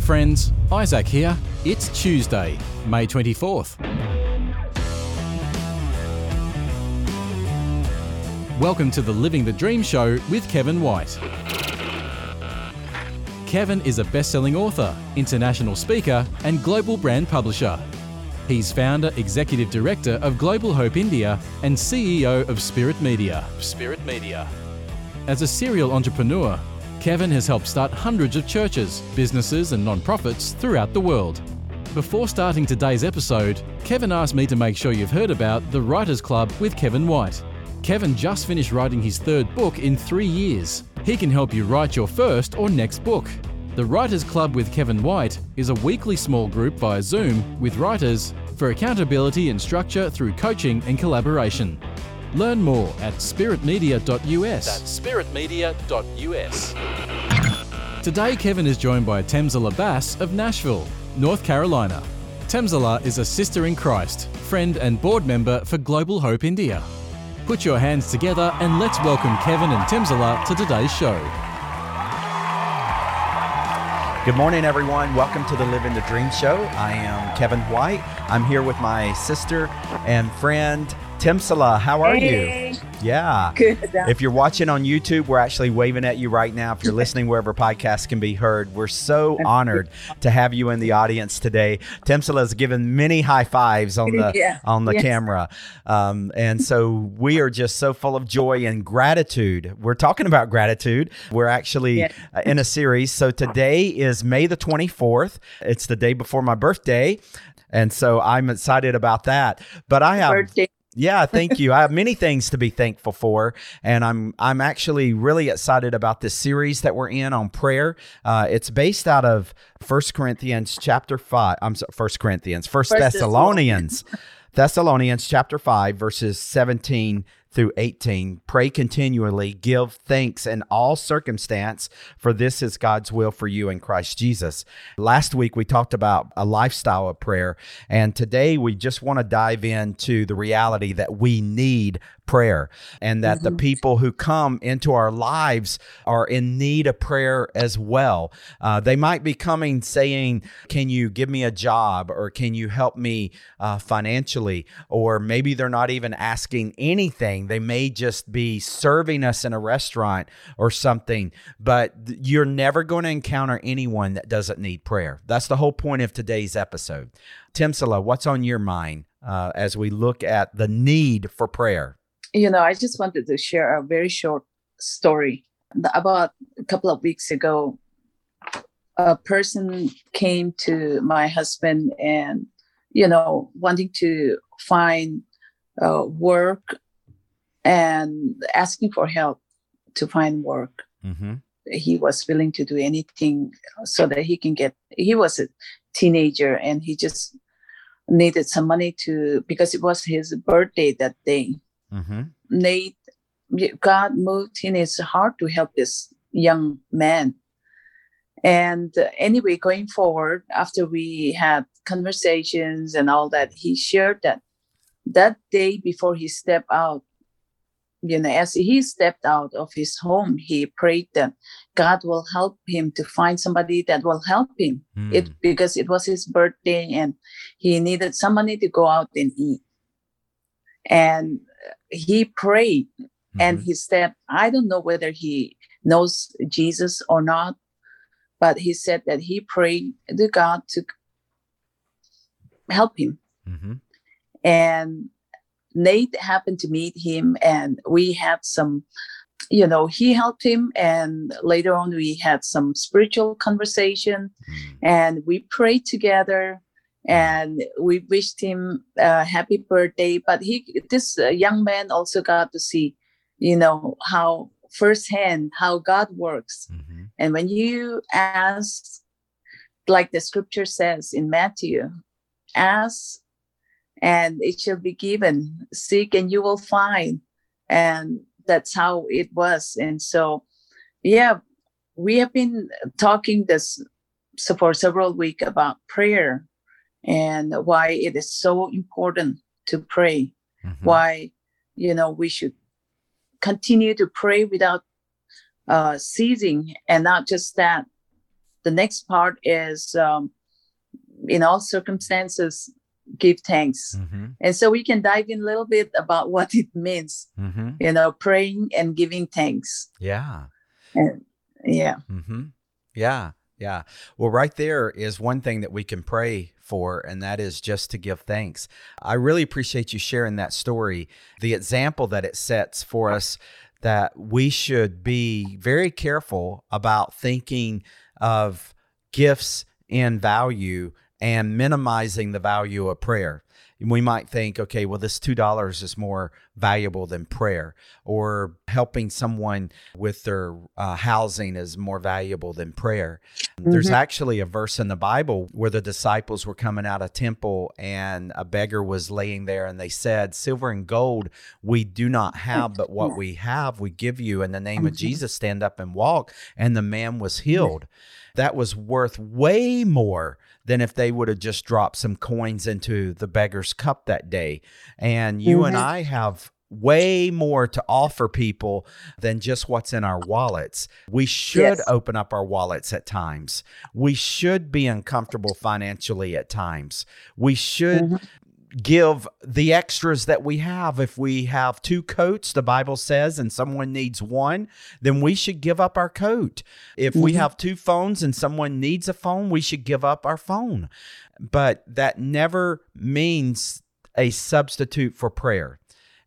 Hey friends, Isaac here. It's Tuesday, May 24th. Welcome to the Living the Dream Show with Kevin White. Kevin is a best selling author, international speaker, and global brand publisher. He's founder, executive director of Global Hope India, and CEO of Spirit Media. Spirit Media. As a serial entrepreneur, Kevin has helped start hundreds of churches, businesses, and non-profits throughout the world. Before starting today's episode, Kevin asked me to make sure you've heard about the Writers Club with Kevin White. Kevin just finished writing his third book in three years. He can help you write your first or next book. The Writers Club with Kevin White is a weekly small group via Zoom with writers for accountability and structure through coaching and collaboration. Learn more at spiritmedia.us. That's spiritmedia.us. Today, Kevin is joined by Temzala Bass of Nashville, North Carolina. Temzala is a sister in Christ, friend and board member for Global Hope India. Put your hands together and let's welcome Kevin and Temzala to today's show. Good morning, everyone. Welcome to the Living the Dream Show. I am Kevin White. I'm here with my sister and friend, Timsala. How are hey. you? Yeah. Good. If you're watching on YouTube, we're actually waving at you right now. If you're listening wherever podcasts can be heard, we're so honored to have you in the audience today. Timsala has given many high fives on the Yeah. on the Yes. camera, um, and so we are just so full of joy and gratitude. We're talking about gratitude. We're actually Yes. uh, in a series. So today is May the 24th. It's the day before my birthday. And so I'm excited about that. But I have Birthday. Yeah, thank you. I have many things to be thankful for, and I'm I'm actually really excited about this series that we're in on prayer. Uh, it's based out of First Corinthians chapter five. I'm sorry, First Corinthians, First First Thessalonians, Thessalonians chapter five, verses seventeen through 18 pray continually give thanks in all circumstance for this is god's will for you in christ jesus. Last week we talked about a lifestyle of prayer and today we just want to dive into the reality that we need prayer and that the people who come into our lives are in need of prayer as well. Uh, they might be coming saying can you give me a job or can you help me uh, financially? Or maybe they're not even asking anything. They may just be serving us in a restaurant or something but you're never going to encounter anyone that doesn't need prayer. That's the whole point of today's episode. Timsala what's on your mind uh, as we look at the need for prayer You know, I just wanted to share a very short story. About a couple of weeks ago, a person came to my husband and, you know, wanting to find uh, work and asking for help to find work. mm-hmm. he was willing to do anything so that he can get he was a teenager and he just needed some money to because it was his birthday that day Mm-hmm. nate god moved in his heart to help this young man and anyway going forward after we had conversations and all that he shared that that day before he stepped out you know as he stepped out of his home he prayed that god will help him to find somebody that will help him Hmm. it because it was his birthday and he needed some money to go out and eat and he prayed and Mhm. he said i don't know whether he knows jesus or not but he said that he prayed to god to help him Mhm. and Nate happened to meet him and we had some you know he helped him and later on we had some spiritual conversation Mm. and we prayed together and we wished him a happy birthday but he this uh, young man also got to see you know how firsthand how god works Mhm. and when you ask, like the scripture says in Matthew, ask and it shall be given, seek and you will find. And that's how it was. And so, yeah, we have been talking this so for several weeks about prayer and why it is so important to pray Mhm. why you know we should continue to pray without uh, ceasing and not just that the next part is um, in all circumstances give thanks Mm-hmm. and so we can dive in a little bit about what it means Mm-hmm. you know praying and giving thanks Yeah. and yeah Mm-hmm. Yeah. Yeah. Well, right there is one thing that we can pray for, and that is just to give thanks. I really appreciate you sharing that story, the example that it sets for us that we should be very careful about thinking of gifts in value and minimizing the value of prayer. We might think, okay, well, this $2 is more valuable than prayer, or helping someone with their uh, housing is more valuable than prayer. There's Mhm. actually a verse in the Bible where the disciples were coming out of temple and a beggar was laying there and they said, Silver and gold we do not have, but what we have we give you. In the name of Mhm. Jesus, stand up and walk. And the man was healed. That was worth way more than if they would have just dropped some coins into the beggar's cup that day. And you and Mhm. I have way more to offer people than just what's in our wallets. We should Yes. open up our wallets at times. We should be uncomfortable financially at times. We should Mhm. Give the extras that we have. If we have two coats, the Bible says, and someone needs one, then we should give up our coat. If we Mhm. have two phones and someone needs a phone, we should give up our phone. But that never means a substitute for prayer.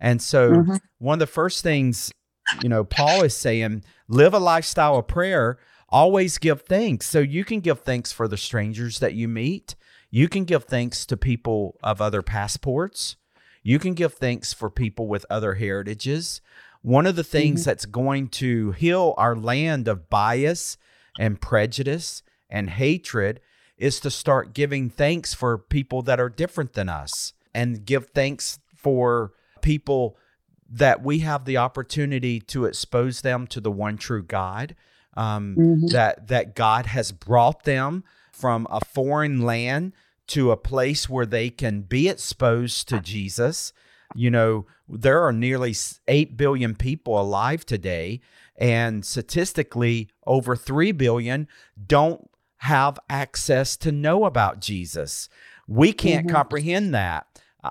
And so, Mhm. one of the first things, you know, Paul is saying, live a lifestyle of prayer, always give thanks. So, you can give thanks for the strangers that you meet. You can give thanks to people of other passports. You can give thanks for people with other heritages. One of the things that's going to heal our land of bias and prejudice and hatred is to start giving thanks for people that are different than us and give thanks for people that we have the opportunity to expose them to the one true God. Um, Mhm. that that God has brought them from a foreign land to a place where they can be exposed to Jesus. You know, there are nearly 8 billion people alive today and statistically over 3 billion don't have access to know about Jesus. We can't Mhm. comprehend that.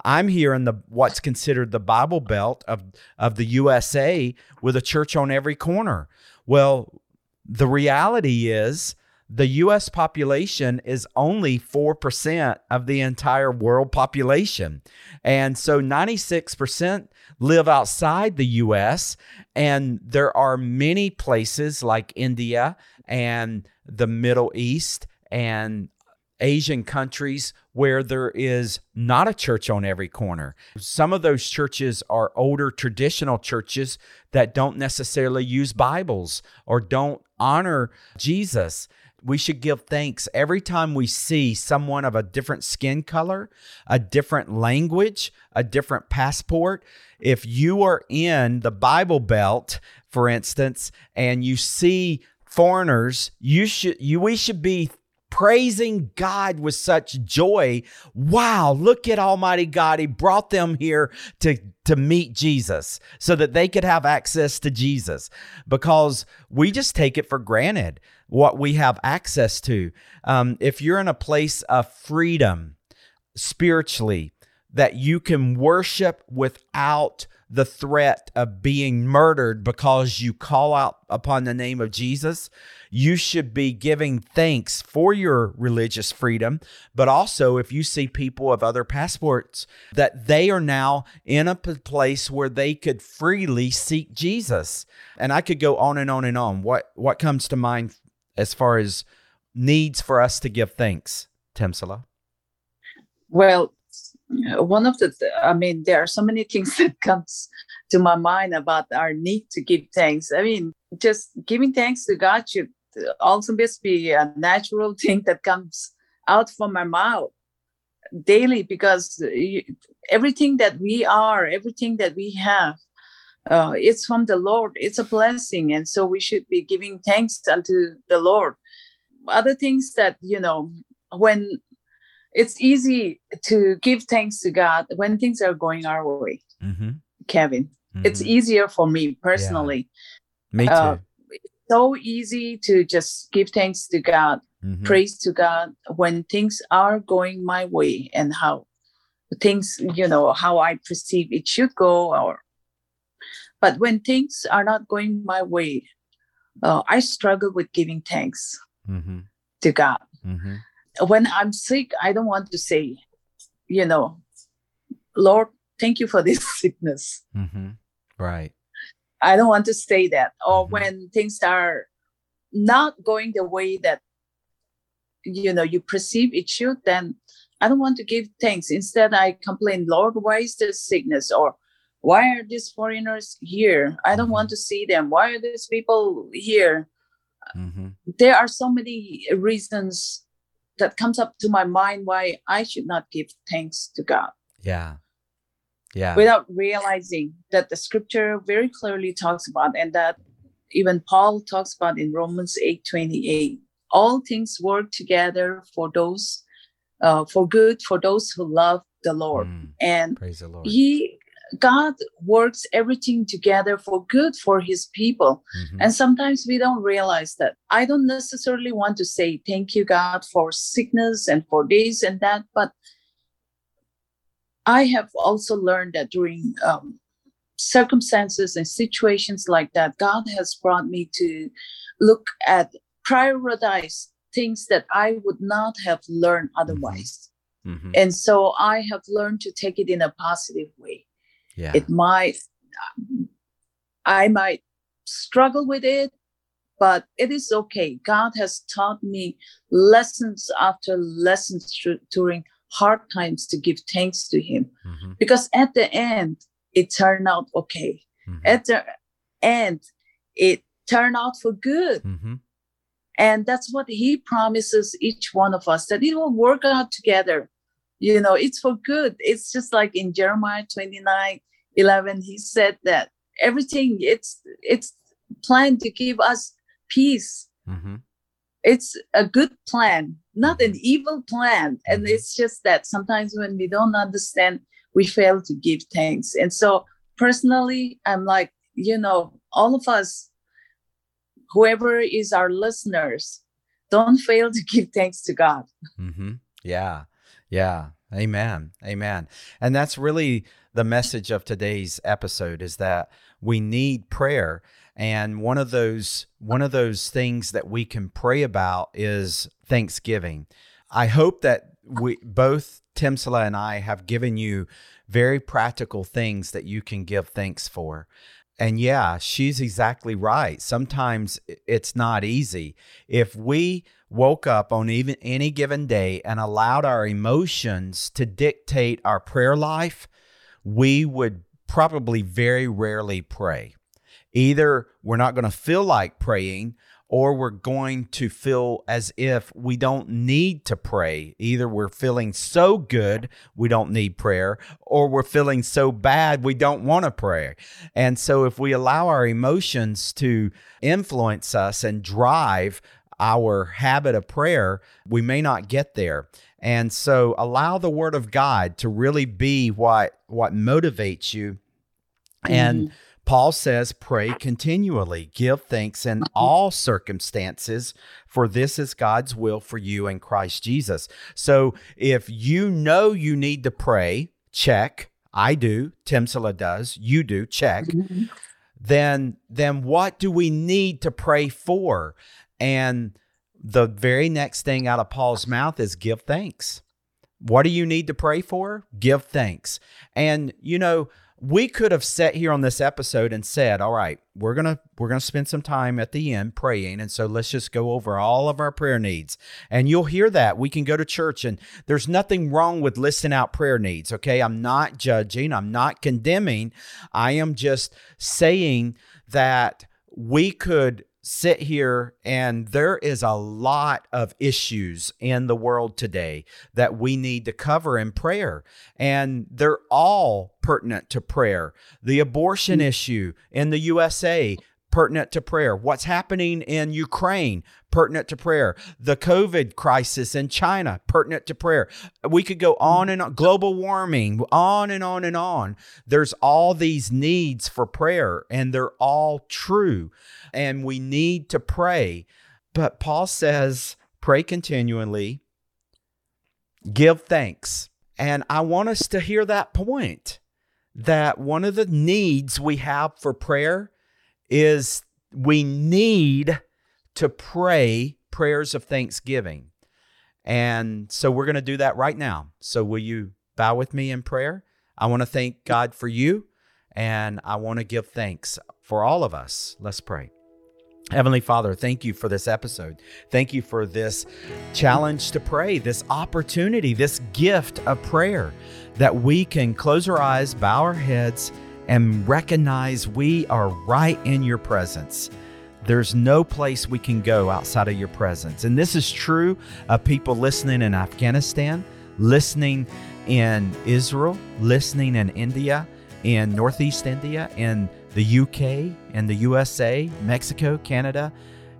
I'm here in the what's considered the Bible Belt of of the USA with a church on every corner. Well, the reality is the US population is only 4% of the entire world population. And so 96% live outside the US. And there are many places like India and the Middle East and Asian countries where there is not a church on every corner. Some of those churches are older traditional churches that don't necessarily use Bibles or don't honor Jesus. We should give thanks every time we see someone of a different skin color, a different language, a different passport. If you are in the Bible Belt, for instance, and you see foreigners, you should you we should be praising God with such joy. Wow, look at Almighty God. He brought them here to, to meet Jesus so that they could have access to Jesus because we just take it for granted what we have access to. Um, if you're in a place of freedom spiritually, that you can worship without the threat of being murdered because you call out upon the name of Jesus, you should be giving thanks for your religious freedom. But also, if you see people of other passports, that they are now in a place where they could freely seek Jesus. And I could go on and on and on. What what comes to mind as far as needs for us to give thanks, Timsala? Well, one of the, I mean, there are so many things that comes to my mind about our need to give thanks. I mean, just giving thanks to God should also just be a natural thing that comes out from my mouth daily because everything that we are, everything that we have, uh, it's from the Lord. It's a blessing, and so we should be giving thanks unto the Lord. Other things that you know, when it's easy to give thanks to God when things are going our way, Mm-hmm. Kevin. It's easier for me personally. Me too. uh, So easy to just give thanks to God Mhm. praise to God when things are going my way and how things, you know, how I perceive it should go or but when things are not going my way, uh, I struggle with giving thanks Mhm. to God. When I'm sick, I don't want to say, you know, Lord, thank you for this sickness. Mhm. Right. I don't want to say that. Or Mhm. when things are not going the way that you know you perceive it should, then I don't want to give thanks. Instead, I complain, Lord, why is this sickness? Or why are these foreigners here? I don't want to see them. Why are these people here? Mhm. There are so many reasons that comes up to my mind why I should not give thanks to God. Yeah. Yeah. without realizing that the scripture very clearly talks about and that even paul talks about in romans 8 28 all things work together for those uh, for good for those who love the lord Mm. and Praise the Lord. he god works everything together for good for his people Mhm. and sometimes we don't realize that i don't necessarily want to say thank you god for sickness and for this and that but I have also learned that during um, circumstances and situations like that, God has brought me to look at prioritize things that I would not have learned otherwise. Mhm. And so I have learned to take it in a positive way. Yeah. It might, I might struggle with it, but it is okay. God has taught me lessons after lessons during hard times to give thanks to Him Mhm. because at the end it turned out okay Mhm. at the end it turned out for good Mhm. and that's what he promises each one of us that it will work out together you know it's for good it's just like in jeremiah 29 11 he said that everything it's it's planned to give us peace Mhm. it's a good plan, not an evil plan. And Mhm. it's just that sometimes when we don't understand, we fail to give thanks. And so personally, I'm like, you know, all of us, whoever is our listeners, don't fail to give thanks to God. hmm Yeah. Yeah. Amen. Amen. And that's really the message of today's episode is that we need prayer. And one of those one of those things that we can pray about is Thanksgiving. I hope that we both Timsala and I have given you very practical things that you can give thanks for. And yeah, she's exactly right. Sometimes it's not easy. If we woke up on even any given day and allowed our emotions to dictate our prayer life, we would probably very rarely pray. Either we're not going to feel like praying or we're going to feel as if we don't need to pray. Either we're feeling so good we don't need prayer, or we're feeling so bad we don't want to pray. And so, if we allow our emotions to influence us and drive our habit of prayer, we may not get there. And so, allow the Word of God to really be what what motivates you. And mm-hmm. Paul says, pray continually, give thanks in all circumstances, for this is God's will for you in Christ Jesus. So if you know you need to pray, check. I do. Timsala does. You do. Check. Mhm. Then, then what do we need to pray for? And the very next thing out of Paul's mouth is give thanks. What do you need to pray for? Give thanks. And you know, we could have sat here on this episode and said, "All right, we're to we're to spend some time at the end praying, and so let's just go over all of our prayer needs." And you'll hear that. We can go to church and there's nothing wrong with listing out prayer needs, okay? I'm not judging, I'm not condemning. I am just saying that we could sit here and there is a lot of issues in the world today that we need to cover in prayer. And they're all pertinent to prayer. The abortion mm. issue in the USA pertinent to prayer. What's happening in Ukraine? Pertinent to prayer. The covid crisis in China pertinent to prayer. We could go on and on. Global warming on and on and on. There's all these needs for prayer and they're all true and we need to pray. But Paul says, pray continually, give thanks. And I want us to hear that point that one of the needs we have for prayer is we need to pray prayers of thanksgiving. And so we're going to do that right now. So will you bow with me in prayer? I want to thank God for you and I want to give thanks for all of us. Let's pray. Heavenly Father, thank you for this episode. Thank you for this challenge to pray, this opportunity, this gift of prayer that we can close our eyes, bow our heads, and recognize we are right in your presence. There's no place we can go outside of your presence. And this is true of people listening in Afghanistan, listening in Israel, listening in India, in Northeast India, in the UK, in the USA, Mexico, Canada.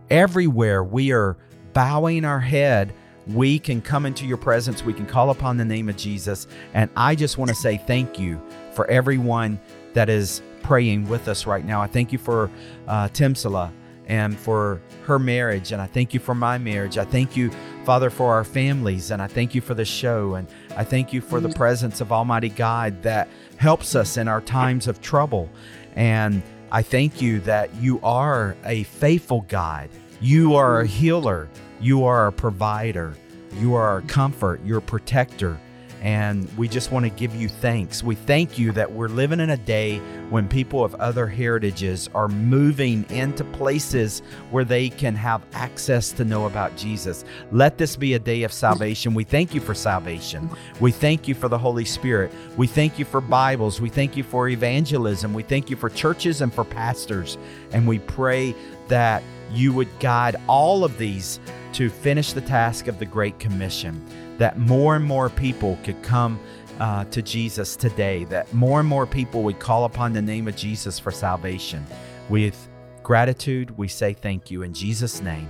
Everywhere we are bowing our head, we can come into your presence. We can call upon the name of Jesus. And I just want to say thank you for everyone that is praying with us right now. I thank you for uh, Timsala and for her marriage. And I thank you for my marriage. I thank you, Father, for our families. And I thank you for the show. And I thank you for the presence of Almighty God that helps us in our times of trouble. And I thank you that you are a faithful God. You are a healer. You are a provider. You are a comfort. You're a protector. And we just want to give you thanks. We thank you that we're living in a day when people of other heritages are moving into places where they can have access to know about Jesus. Let this be a day of salvation. We thank you for salvation. We thank you for the Holy Spirit. We thank you for Bibles. We thank you for evangelism. We thank you for churches and for pastors. And we pray that you would guide all of these to finish the task of the Great Commission that more and more people could come uh, to Jesus today, that more and more people would call upon the name of Jesus for salvation. With gratitude, we say thank you. In Jesus' name,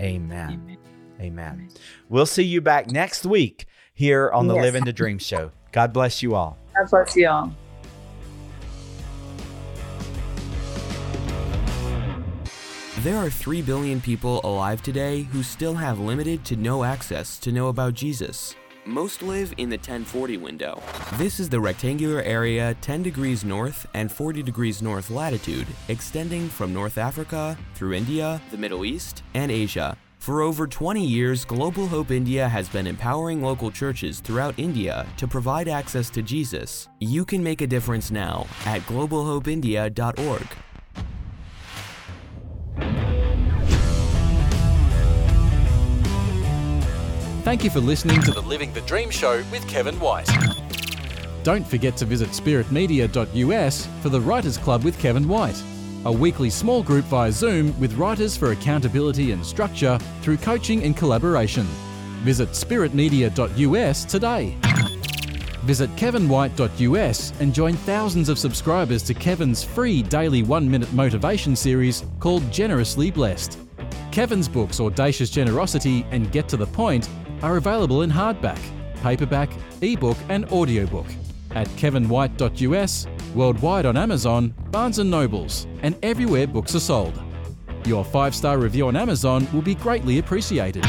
amen. Amen. amen. amen. We'll see you back next week here on the yes. Living the Dream Show. God bless you all. God bless you all. There are 3 billion people alive today who still have limited to no access to know about Jesus. Most live in the 1040 window. This is the rectangular area 10 degrees north and 40 degrees north latitude, extending from North Africa through India, the Middle East, and Asia. For over 20 years, Global Hope India has been empowering local churches throughout India to provide access to Jesus. You can make a difference now at globalhopeindia.org. Thank you for listening to the Living the Dream Show with Kevin White. Don't forget to visit spiritmedia.us for the Writers Club with Kevin White, a weekly small group via Zoom with writers for accountability and structure through coaching and collaboration. Visit spiritmedia.us today. Visit kevinwhite.us and join thousands of subscribers to Kevin's free daily one minute motivation series called Generously Blessed. Kevin's books Audacious Generosity and Get to the Point are available in hardback, paperback, ebook, and audiobook at kevinwhite.us, worldwide on Amazon, Barnes & Nobles, and everywhere books are sold. Your five-star review on Amazon will be greatly appreciated.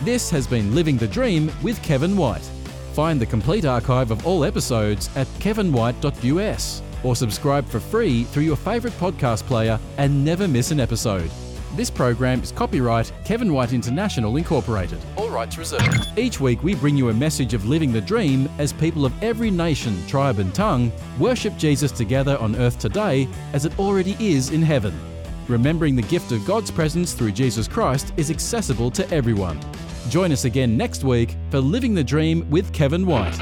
This has been Living the Dream with Kevin White. Find the complete archive of all episodes at kevinwhite.us or subscribe for free through your favourite podcast player and never miss an episode. This program is copyright Kevin White International Incorporated. All rights reserved. Each week we bring you a message of living the dream as people of every nation, tribe, and tongue worship Jesus together on earth today as it already is in heaven. Remembering the gift of God's presence through Jesus Christ is accessible to everyone. Join us again next week for Living the Dream with Kevin White.